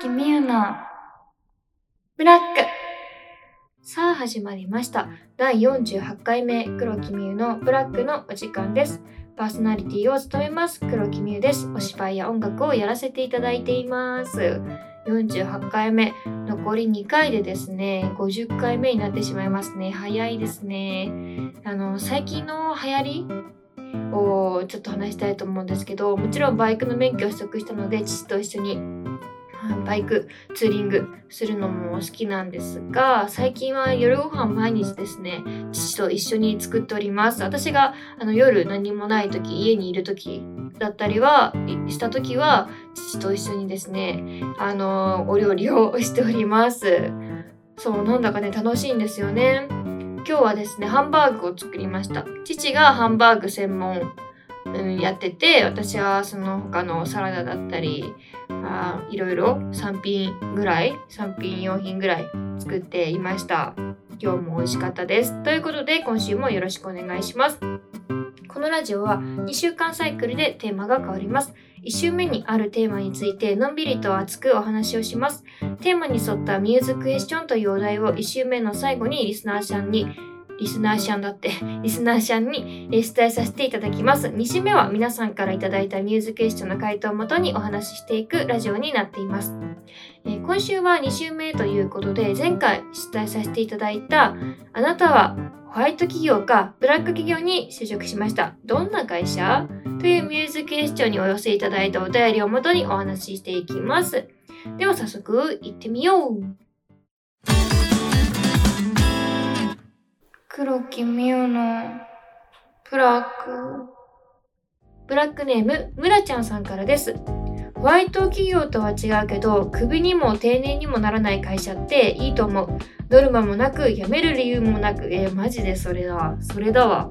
木美優のブラック。さあ始まりました。第48回目黒木美優のブラックのお時間です。パーソナリティを務めます黒木美優です。お芝居や音楽をやらせていただいています。48回目残り2回でですね50回目になってしまいますね。早いですね。あの最近の流行りをちょっと話したいと思うんですけどもちろんバイクの免許を取得したので父と一緒にバイクツーリングするのも好きなんですが最近は夜ご飯毎日ですね。父と一緒に作っております。私があの夜何もない時家にいる時だったりはした時は父と一緒にですねあのお料理をしております。そうなんだかね楽しいんですよね。今日はですねハンバーグを作りました。父がハンバーグ専門、やってて私はその他のサラダだったりあいろいろ3品ぐらい3品4品ぐらい作っていました。今日も美味しかったです。ということで今週もよろしくお願いします。このラジオは2週間サイクルでテーマが変わります。1週目にあるテーマについてのんびりと熱くお話をします。テーマに沿ったミューズクエスチョンというお題を1週目の最後にリスナーさんにリスナーシャンだって、リスナーシャンに伝えさせていただきます。2週目は皆さんからいただいたミューズクエスチョンの回答をもとにお話ししていくラジオになっています。え、今週は2週目ということで、前回出題させていただいた、あなたはホワイト企業かブラック企業に就職しました。どんな会社？というミューズクエスチョンにお寄せいただいたお便りをもとにお話ししていきます。では早速行ってみよう黒木美優のブラックブラックネームむらちゃんさんからです。ホワイト企業とは違うけど、クビにも定年にもならない会社っていいと思う。ノルマもなく、辞める理由もなく、えー、マジでそれだわ。それだわ。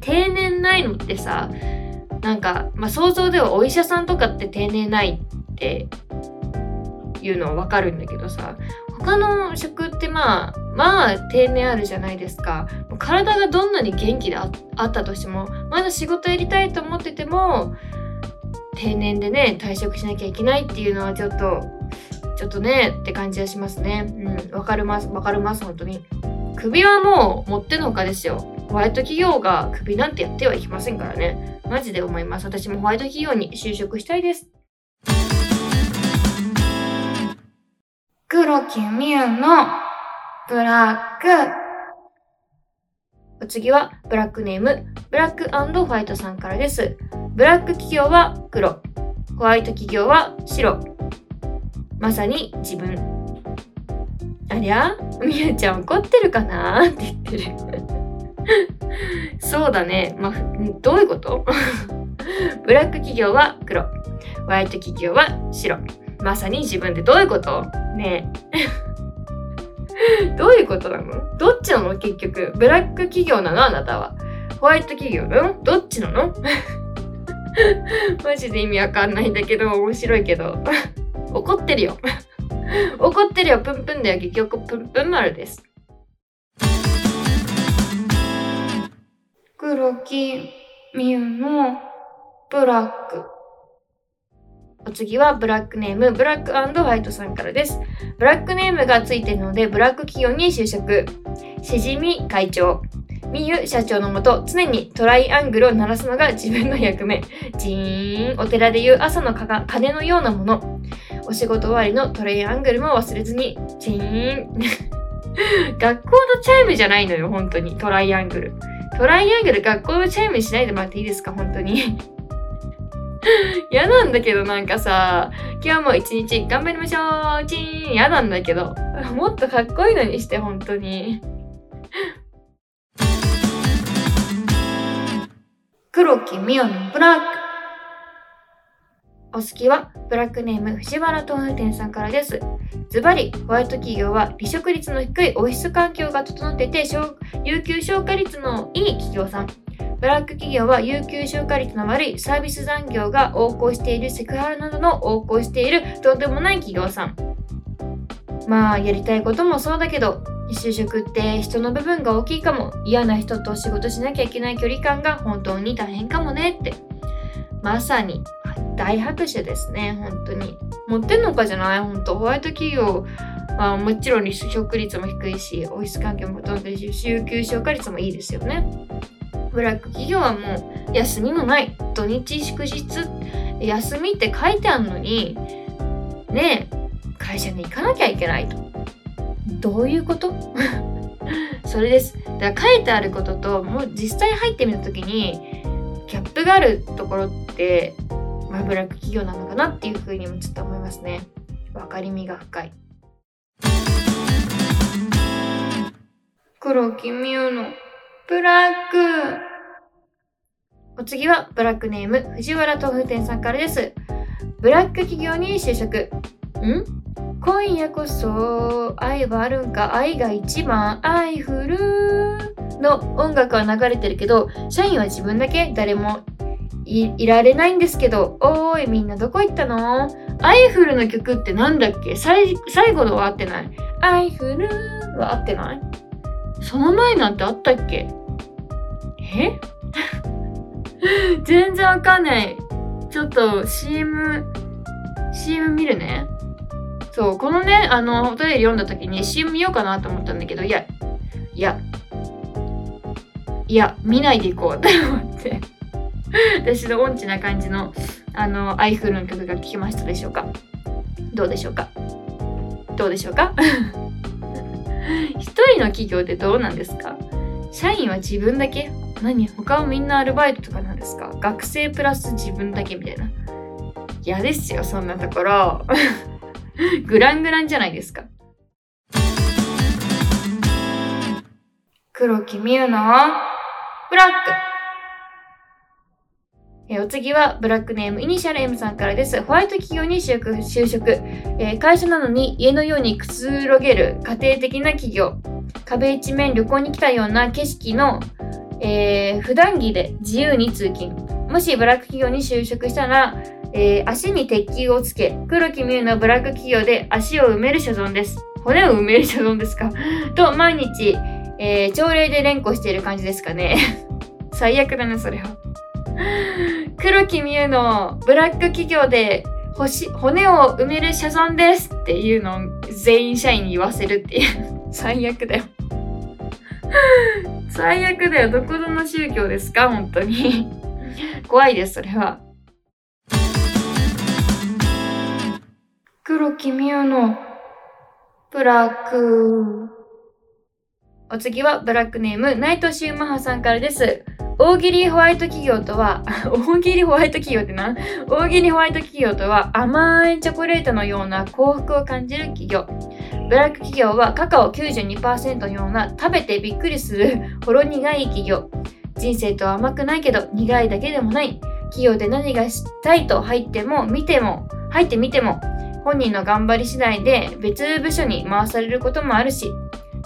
定年ないのってさ、なんか、まあ、想像ではお医者さんとかって定年ないっていうのはわかるんだけどさ、他の職ってまあ、まあ定年あるじゃないですか。体がどんなに元気であったとしても、まだ仕事やりたいと思ってても、定年でね退職しなきゃいけないっていうのはちょっとちょっとねって感じがしますね。うんわかりますわかります本当に。首はもう持ってのほかですよ。ホワイト企業が首なんてやってはいけませんからね。マジで思います。私もホワイト企業に就職したいです。黒木美優のブラックお次はブラックネームブラックホワイトさんからですブラック企業は黒、ホワイト企業は白。まさに自分。ありゃみゆちゃん怒ってるかな？って言ってる そうだね。まあ、どういうこと？ブラック企業は黒、ホワイト企業は白。まさに自分でどういうこと？ねえ。どういうことなの？どっちなの？結局。ブラック企業なの？あなたは。ホワイト企業なの？どっちなの？マジで意味わかんないんだけど面白いけど。怒ってるよ。怒ってるよ。プンプンだよ。結局プンプン丸です。黒木美優のブラック。お次はブラックネームブラックホワイトさんからですブラックネームがついてるのでブラック企業に就職しじみ会長みゆ社長のもと常にトライアングルを鳴らすのが自分の役目。ジーン、お寺でいう朝の鐘のようなもの。お仕事終わりのトライアングルも忘れずに、ジーン。学校のチャイムじゃないのよ、本当に。トライアングル。トライアングル学校のチャイムにしないでもらっていいですか、本当に。嫌なんだけどなんかさ、今日も一日頑張りましょうチーン嫌なんだけど。もっとかっこいいのにして、本当に。黒木美結のブラックお好きはブラックネーム藤原豆腐店さんからです。ズバリ、ホワイト企業は離職率の低いオフィス環境が整ってて、有給消化率のいい企業さん。ブラック企業は有給消化率の悪いサービス残業が横行しているセクハラなどの横行しているとんでもない企業さん。まあ、やりたいこともそうだけど、就職って人の部分が大きいかも嫌な人と仕事しなきゃいけない距離感が本当に大変かもねってまさに大拍手ですね本当に持ってんのかじゃない？本当。ホワイト企業まあもちろん離職率も低いし、オフィス環境もほとんどいいし、週休消化率もいいですよね。ブラック企業はもう休みのない。土日祝日休みって書いてあるのにね会社に行かなきゃいけないと。どういうこと？それです。だから書いてあることともう実際入ってみた時にギャップがあるところってまあ、ブラック企業なのかなっていうふうにもちょっと思いますね。分かりみが深い。黒木美優のブラック。お次はブラックネーム藤原豆腐店さんからです。ブラック企業に就職。ん？今夜こそ愛はあるんか？愛が一番愛降る。の音楽は流れてるけど社員は自分だけ？誰もいいられないんですけどおーいみんなどこ行ったの？アイフルの曲ってなんだっけ？最後のは合ってないアイフルは合ってない？その前なんてあったっけ？え？全然わかんない。ちょっと CM、CM 見るね。そう、このね、あの、お便り読んだ時に CM 見ようかなと思ったんだけど、いや、いや、いや、見ないでいこうって思って。私の音痴な感じの、あの、アイフルの曲が聴きましたでしょうか？どうでしょうか？どうでしょうか？一人の企業ってどうなんですか？社員は自分だけ？何？他はみんなアルバイトとかなんですか？学生プラス自分だけみたいな。嫌ですよ、そんなところ。グラングランじゃないですか。黒木美優のブラックえお次はブラックネームイニシャル M さんからです。ホワイト企業に就職、就職えー、会社なのに家のようにくつろげる家庭的な企業。壁一面旅行に来たような景色のえー、普段着で自由に通勤。もしブラック企業に就職したら、えー、足に鉄球をつけ、黒木美優のブラック企業で足を埋める所存です。骨を埋める所存ですか？と、毎日、えー、朝礼で連呼している感じですかね。最悪だね、それは。黒木美優のブラック企業で骨を埋める所存ですっていうのを全員社員に言わせるっていう。最悪だよ。最悪だよ。どこぞの宗教ですか？本当に。怖いです、それは。黒木美優のブラック。お次はブラックネーム、内藤シウマハさんからです。大喜利ホワイト企業とは、大喜利ホワイト企業ってな？大喜利ホワイト企業とは甘いチョコレートのような幸福を感じる企業。ブラック企業はカカオ92%のような食べてびっくりする ほろ苦い企業。人生とは甘くないけど苦いだけでもない。企業で何がしたいと入っても見ても、入ってみても、本人の頑張り次第で別部署に回されることもあるし、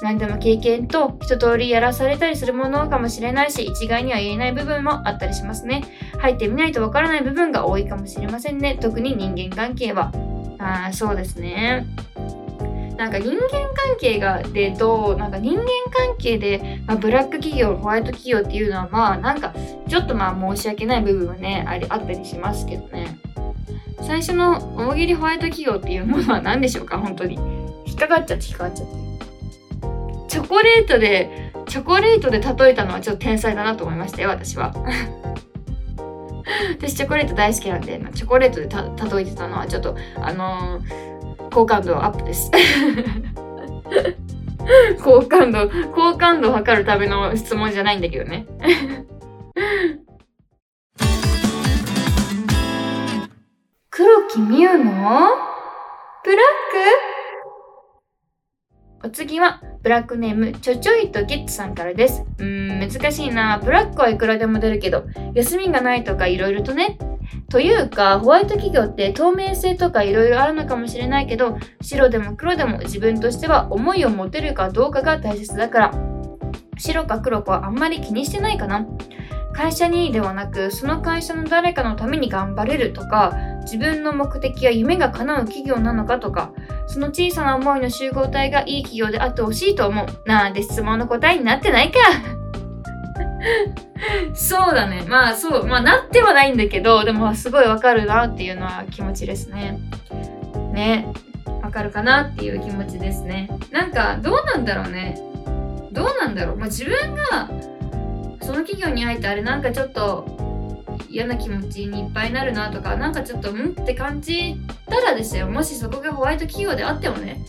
何でも経験と一通りやらされたりするものかもしれないし、一概には言えない部分もあったりしますね。入ってみないとわからない部分が多いかもしれませんね。特に人間関係は。ああ、そうですね。なんか人間関係がでどうなんか人間関係で、まあ、ブラック企業ホワイト企業っていうのはまあなんかちょっとまあ申し訳ない部分はねありあったりしますけどね最初の大喜利ホワイト企業っていうものは何でしょうか？本当に引っかかっちゃって引っかかっちゃってチョコレートで、チョコレートで例えたのはちょっと天才だなと思いましたよ、私は。私チョコレート大好きなんで、まあ、チョコレートで例えてたのはちょっと、あのー、好感度アップです。好感度、好感度を測るための質問じゃないんだけどね。黒木美優のブラック？お次は、ブラックネーム、ちょちょいとゲッツさんからです。うーん、難しいな。ブラックはいくらでも出るけど、休みがないとかいろいろとね。というか、ホワイト企業って透明性とかいろいろあるのかもしれないけど、白でも黒でも自分としては思いを持てるかどうかが大切だから。白か黒かはあんまり気にしてないかな。会社にではなくその会社の誰かのために頑張れるとか自分の目的や夢が叶う企業なのかとかその小さな思いの集合体がいい企業であってほしいと思う。なんて質問の答えになってないか。そうだね。まあそう。まあなってはないんだけどでもすごいわかるなっていうのは気持ちですね。ね。わかるかなっていう気持ちですね。なんかどうなんだろうね。どうなんだろう、まあ、自分がその企業に入ってあれなんかちょっと嫌な気持ちにいっぱいになるなとかなんかちょっとうんって感じたらですよ。もしそこがホワイト企業であってもね。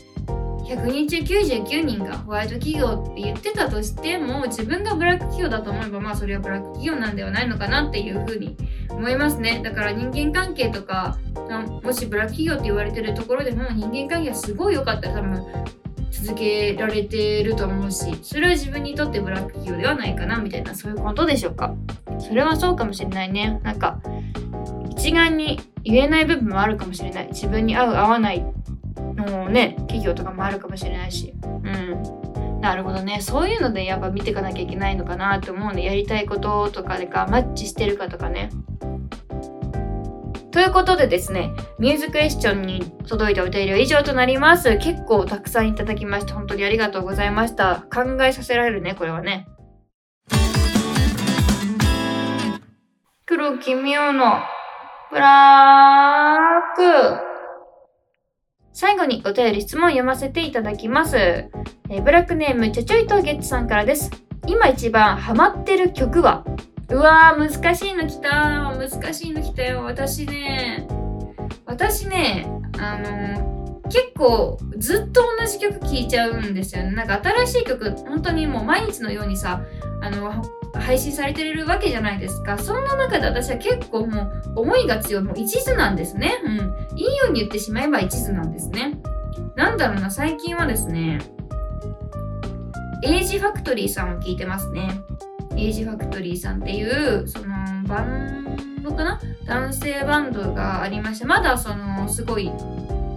100人中99人がホワイト企業って言ってたとしても自分がブラック企業だと思えばまあそれはブラック企業なんではないのかなっていうふうに思いますね。だから人間関係とかもしブラック企業って言われてるところでも人間関係がすごい良かったら多分続けられてると思うしそれは自分にとってブラック企業ではないかなみたいなそういうことでしょうか。それはそうかもしれないね。なんか一概に言えない部分もあるかもしれない。自分に合う合わないのね企業とかもあるかもしれないし。うん。なるほどね。そういうのでやっぱ見ていかなきゃいけないのかなと思うんでやりたいこととかでかマッチしてるかとかね。ということでですね、ミューズクエスチョンに届いたお便りは以上となります。結構たくさんいただきまして、本当にありがとうございました。考えさせられるね、これはね。黒木美央のブラック。最後にお便り質問読ませていただきます。えブラックネームちょちょいとゲッツさんからです。今一番ハマってる曲は？うわー、難しいの来た難しいの来たよ。私ね、私ね、あの結構ずっと同じ曲聴いちゃうんですよね。なんか新しい曲、本当にもう毎日のようにさ、あの、配信されてるわけじゃないですか。そんな中で私は結構もう思いが強い。もう一途なんですね。うん。いいように言ってしまえば一途なんですね。なんだろうな、最近はですね、Age Factory さんを聞いてますね。 Age Factory さんっていうそのバンドかな？男性バンドがありましてまだそのすごい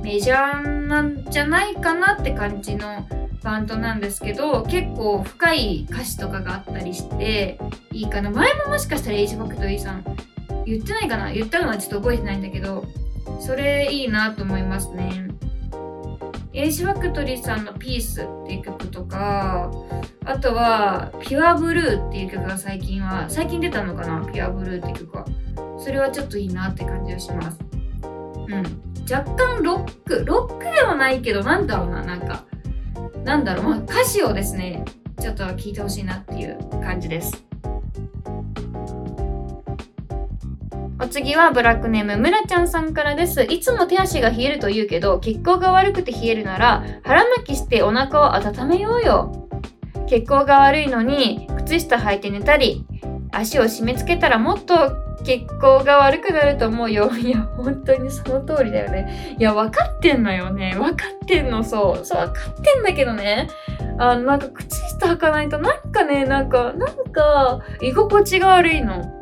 メジャーなんじゃないかなって感じのバンドなんですけど結構深い歌詞とかがあったりしていいかな？前ももしかしたら Age Factory さん言ってないかな？言ったのはちょっと覚えてないんだけどそれいいなと思いますね。エイジファクトリーさんのピースっていう曲とかあとは、ピュアブルーっていう曲が最近は、最近出たのかな？ピュアブルーっていう曲は。それはちょっといいなって感じがします。うん。若干ロック、ロックではないけど、なんだろうな、なんか、なんだろう、まあ、歌詞をですね、ちょっと聞いてほしいなっていう感じです。お次はブラックネームむらちゃんさんからです。いつも手足が冷えると言うけど、血行が悪くて冷えるなら、腹巻きしてお腹を温めようよ。血行が悪いのに靴下履いて寝たり足を締め付けたらもっと血行が悪くなると思うよ。いや、本当にその通りだよね。いや、分かってんのよね。分かってんの、そう。そう、分かってんだけどね。あの、なんか、靴下履かないと、なんかね、なんか、なんか、居心地が悪いの。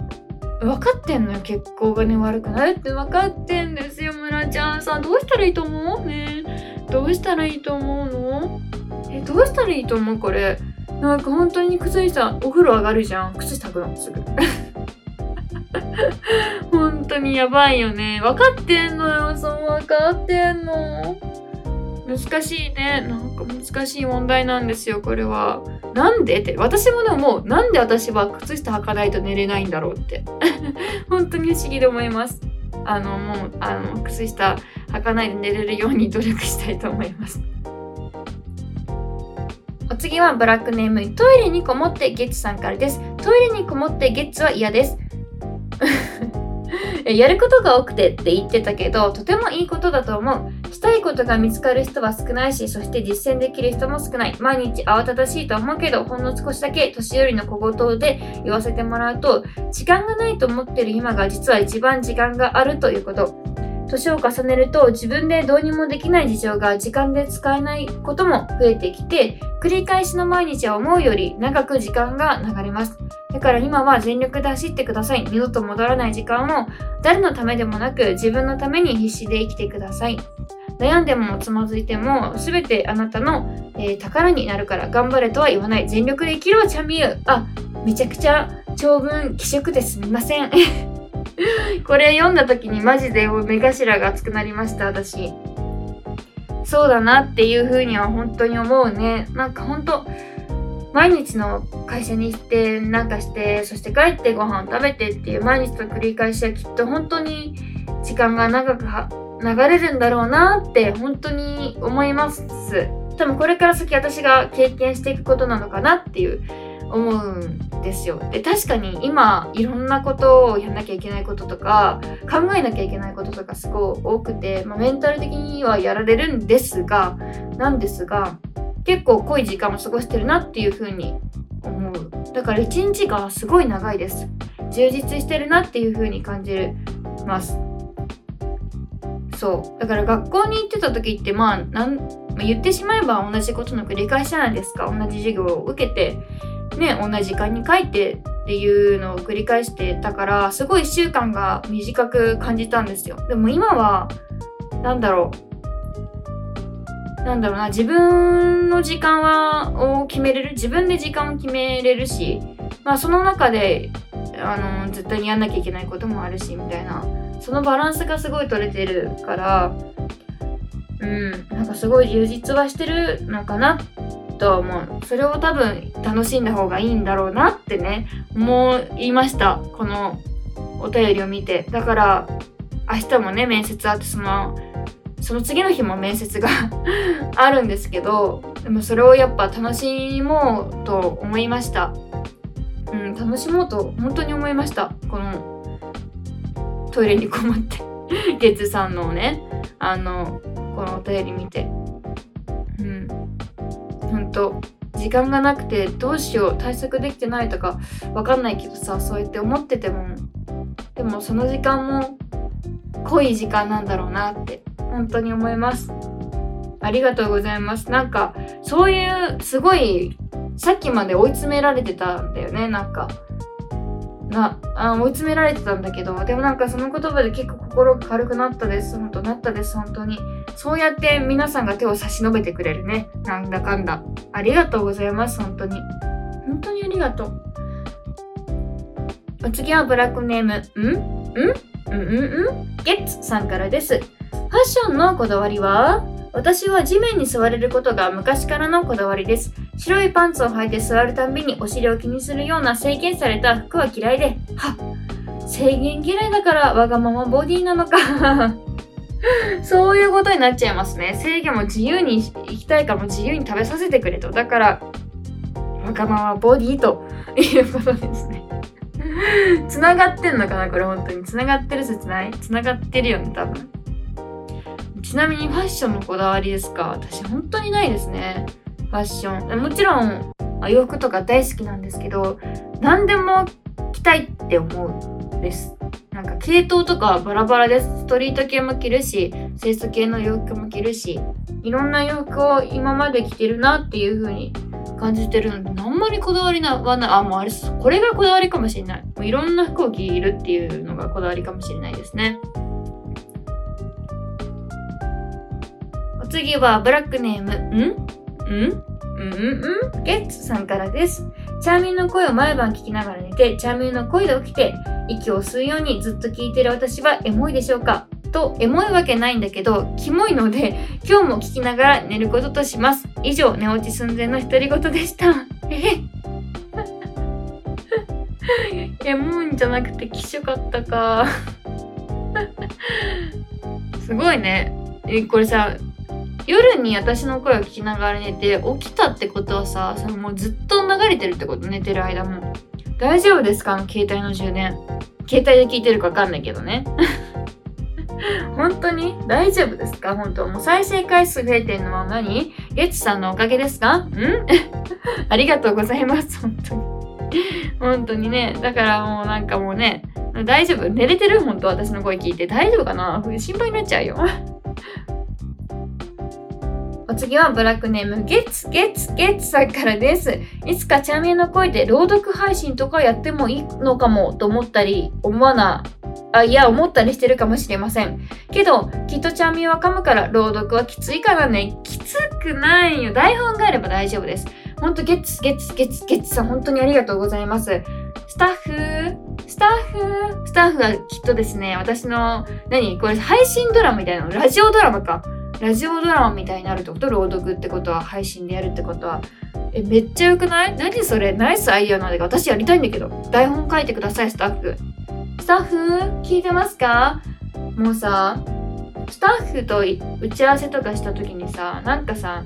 分かってんのよ。血行がね、悪くなるって分かってんですよ、村ちゃんさん。どうしたらいいと思う？ね。どうしたらいいと思うの？え、どうしたらいいと思う？これ。なんか本当に靴下お風呂上がるじゃん。靴下履くのすぐ。本当にやばいよね。分かってんのよそう分かってんの。難しいね。なんか難しい問題なんですよこれは。なんでって。私もでももうなんで私は靴下履かないと寝れないんだろうって。本当に不思議で思います。あのもうあの靴下履かないで寝れるように努力したいと思います。お次はブラックネーム。トイレにこもってゲッツさんからです。トイレにこもってゲッツは嫌です。やることが多くてって言ってたけどとてもいいことだと思う。したいことが見つかる人は少ないしそして実践できる人も少ない。毎日慌ただしいと思うけどほんの少しだけ年寄りの小言で言わせてもらうと時間がないと思ってる今が実は一番時間があるということ。年を重ねると自分でどうにもできない事情が時間で使えないことも増えてきて繰り返しの毎日は思うより長く時間が流れます。だから今は全力で走ってください。二度と戻らない時間を誰のためでもなく自分のために必死で生きてください。悩んでもつまずいても全てあなたの、えー、宝になるから頑張れとは言わない。全力で生きろチャミユあめちゃくちゃ長文気色です。みません。これ読んだ時にマジで目頭が熱くなりました私。そうだなっていう風には本当に思うね。なんか本当毎日の会社に行ってなんかしてそして帰ってご飯食べてっていう毎日の繰り返しはきっと本当に時間が長く流れるんだろうなって本当に思います。多分これから先私が経験していくことなのかなっていう思うんですよ。で確かに今いろんなことをやんなきゃいけないこととか考えなきゃいけないこととかすごい多くて、まあ、メンタル的にはやられるんですがなんですが結構濃い時間を過ごしてるなっていう風に思う。だから一日がすごい長いです。充実してるなっていう風に感じます。そう。だから学校に行ってた時ってまあなん言ってしまえば同じことの繰り返しじゃないですか。同じ授業を受けてね同じ時間に書いてっていうのを繰り返してたからすごい1週間が短く感じたんですよ。でも今は何だろう。なんだろうな自分の時間はを決めれる自分で時間を決めれるしまあその中であの絶対にやんなきゃいけないこともあるしみたいなそのバランスがすごい取れてるからうんなんかすごい充実はしてるのかなとは思う。それを多分楽しんだ方がいいんだろうなってね思いましたこのお便りを見て。だから明日もね面接あってそのその次の日も面接が あるんですけどでもそれをやっぱ楽しもうと思いました。うん楽しもうと本当に思いました。このトイレにこもって。ゲッツさんのねあのこのお便り見て。うん。本当時間がなくてどうしよう対策できてないとかわかんないけどさそうやって思っててもでもその時間も濃い時間なんだろうなって本当に思います。ありがとうございます。なんかそういうすごいさっきまで追い詰められてたんだよね。なんかなあ追い詰められてたんだけどでもなんかその言葉で結構心が軽くなったです。本当なったです。本当に。そうやって皆さんが手を差し伸べてくれるね。なんだかんだ。ありがとうございます。本当に。本当にありがとう。お次はブラックネーム。ん？ん？うんうんうんゲッツさんからですファッションのこだわりは私は地面に座れることが昔からのこだわりです。白いパンツを履いて座るたんびにお尻を気にするような制限された服は嫌いで、は制限嫌いだからわがままボディなのか そういうことになっちゃいますね。制限も自由に行きたいかも自由に食べさせてくれと。だから、わがままボディということですね。つながってんのかなこれ本当に。つながってる説ない？つながってるよね、多分。ちなみにファッションのこだわりですか？私本当にないですね。ファッション。もちろん洋服とか大好きなんですけど、何でも着たいって思うです。なんか系統とかバラバラです。ストリート系も着るし、清楚系の洋服も着るし、いろんな洋服を今まで着てるなっていう風に感じてるので、あんまりこだわりなはない。あ、もうあれ、これがこだわりかもしれない。もういろんな服を着るっていうのがこだわりかもしれないですね。お次はブラックネーム、ん？ん？うん？うん？ゲッツさんからです。チャーミーの声を毎晩聞きながら寝て、チャーミーの声で起きて、息を吸うようにずっと聞いてる私はエモいでしょうか？と、エモいわけないんだけど、キモいので、今日も聞きながら寝ることとします。以上、寝落ち寸前の独り言でした。え エモいんじゃなくて、きしょかったか。すごいね。え、これさ、夜に私の声を聞きながら寝て起きたってことはさそのもうずっと流れてるってこと寝てる間も大丈夫ですか？携帯の充電携帯で聞いてるか分かんないけどね本当に大丈夫ですか？本当もう再生回数増えてるのは何？ゲッチさんのおかげですか？ん？ありがとうございます。本当に。本当にね。だからもうなんかもうね大丈夫？寝れてる？本当私の声聞いて。大丈夫かな？心配になっちゃうよ。お次はブラックネーム。ゲッツゲッツゲッツさんからです。いつかチャーミーの声で朗読配信とかやってもいいのかもと思ったり、思わな、あ、いや、思ったりしてるかもしれません。けど、きっとチャーミは噛むから朗読はきついからね。きつくないよ。台本があれば大丈夫です。ほんと、ゲッツゲッツゲッツゲッツさん、本当にありがとうございます。スタッフ？スタッフ？スタッフがきっとですね、私の、何？これ配信ドラマみたいなの？ラジオドラマか。ラジオドラマみたいになるってこと？朗読ってことは配信でやるってことはえめっちゃよくない？何それ？ナイスアイデアなんだけど私やりたいんだけど台本書いてくださいスタッフスタッフ聞いてますか？もうさスタッフと打ち合わせとかした時にさなんかさ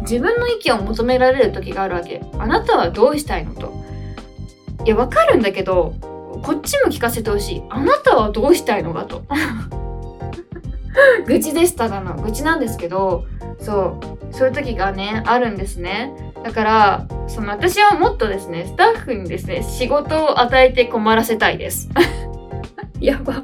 自分の意見を求められる時があるわけ。あなたはどうしたいのと。いやわかるんだけどこっちも聞かせてほしい。あなたはどうしたいのかと。愚痴でしただの。愚痴なんですけどそうそういう時がねあるんですね。だからその私はもっとですねスタッフにですね仕事を与えて困らせたいです。やば。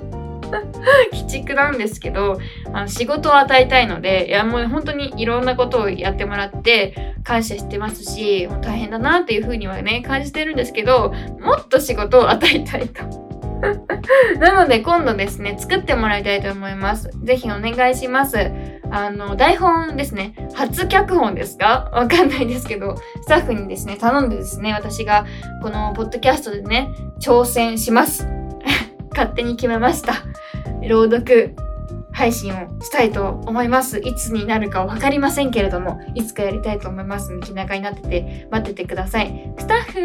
鬼畜なんですけどあの仕事を与えたいのでいやもう本当にいろんなことをやってもらって感謝してますし大変だなっていうふうにはね感じてるんですけどもっと仕事を与えたいと。なので今度ですね作ってもらいたいと思います。是非お願いしますあの台本ですね。初脚本ですか？わかんないですけどスタッフにですね頼んでですね私がこのポッドキャストでね挑戦します。勝手に決めました。朗読配信をしたいと思います。いつになるか分かりませんけれども、いつかやりたいと思いますので、気長になってて待っててください。スタッフ、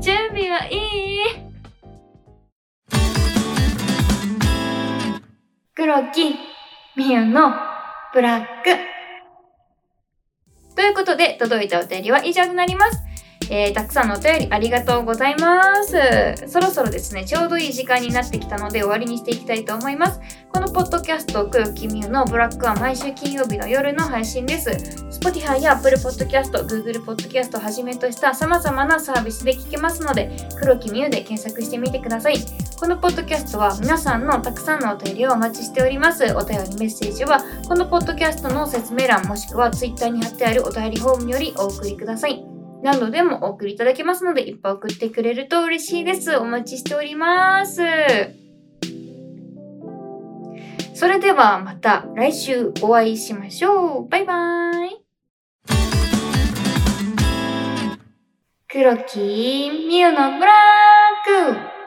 準備はいい？黒木みゆのブラック。ということで、届いたお便りは以上となります。えー、たくさんのお便りありがとうございます。そろそろですね、ちょうどいい時間になってきたので終わりにしていきたいと思います。このポッドキャスト、黒木美優のブラックは毎週金曜日の夜の配信です。Spotify や Apple Podcast、Google Podcast をはじめとした様々なサービスで聞けますので、黒木美優で検索してみてください。このポッドキャストは皆さんのたくさんのお便りをお待ちしております。お便りメッセージはこのポッドキャストの説明欄もしくは Twitter に貼ってあるお便りフォームよりお送りください。何度でもお送りいただけますので、いっぱい送ってくれると嬉しいです。お待ちしております。それではまた来週お会いしましょう。バイバーイ。黒木みゆのブラック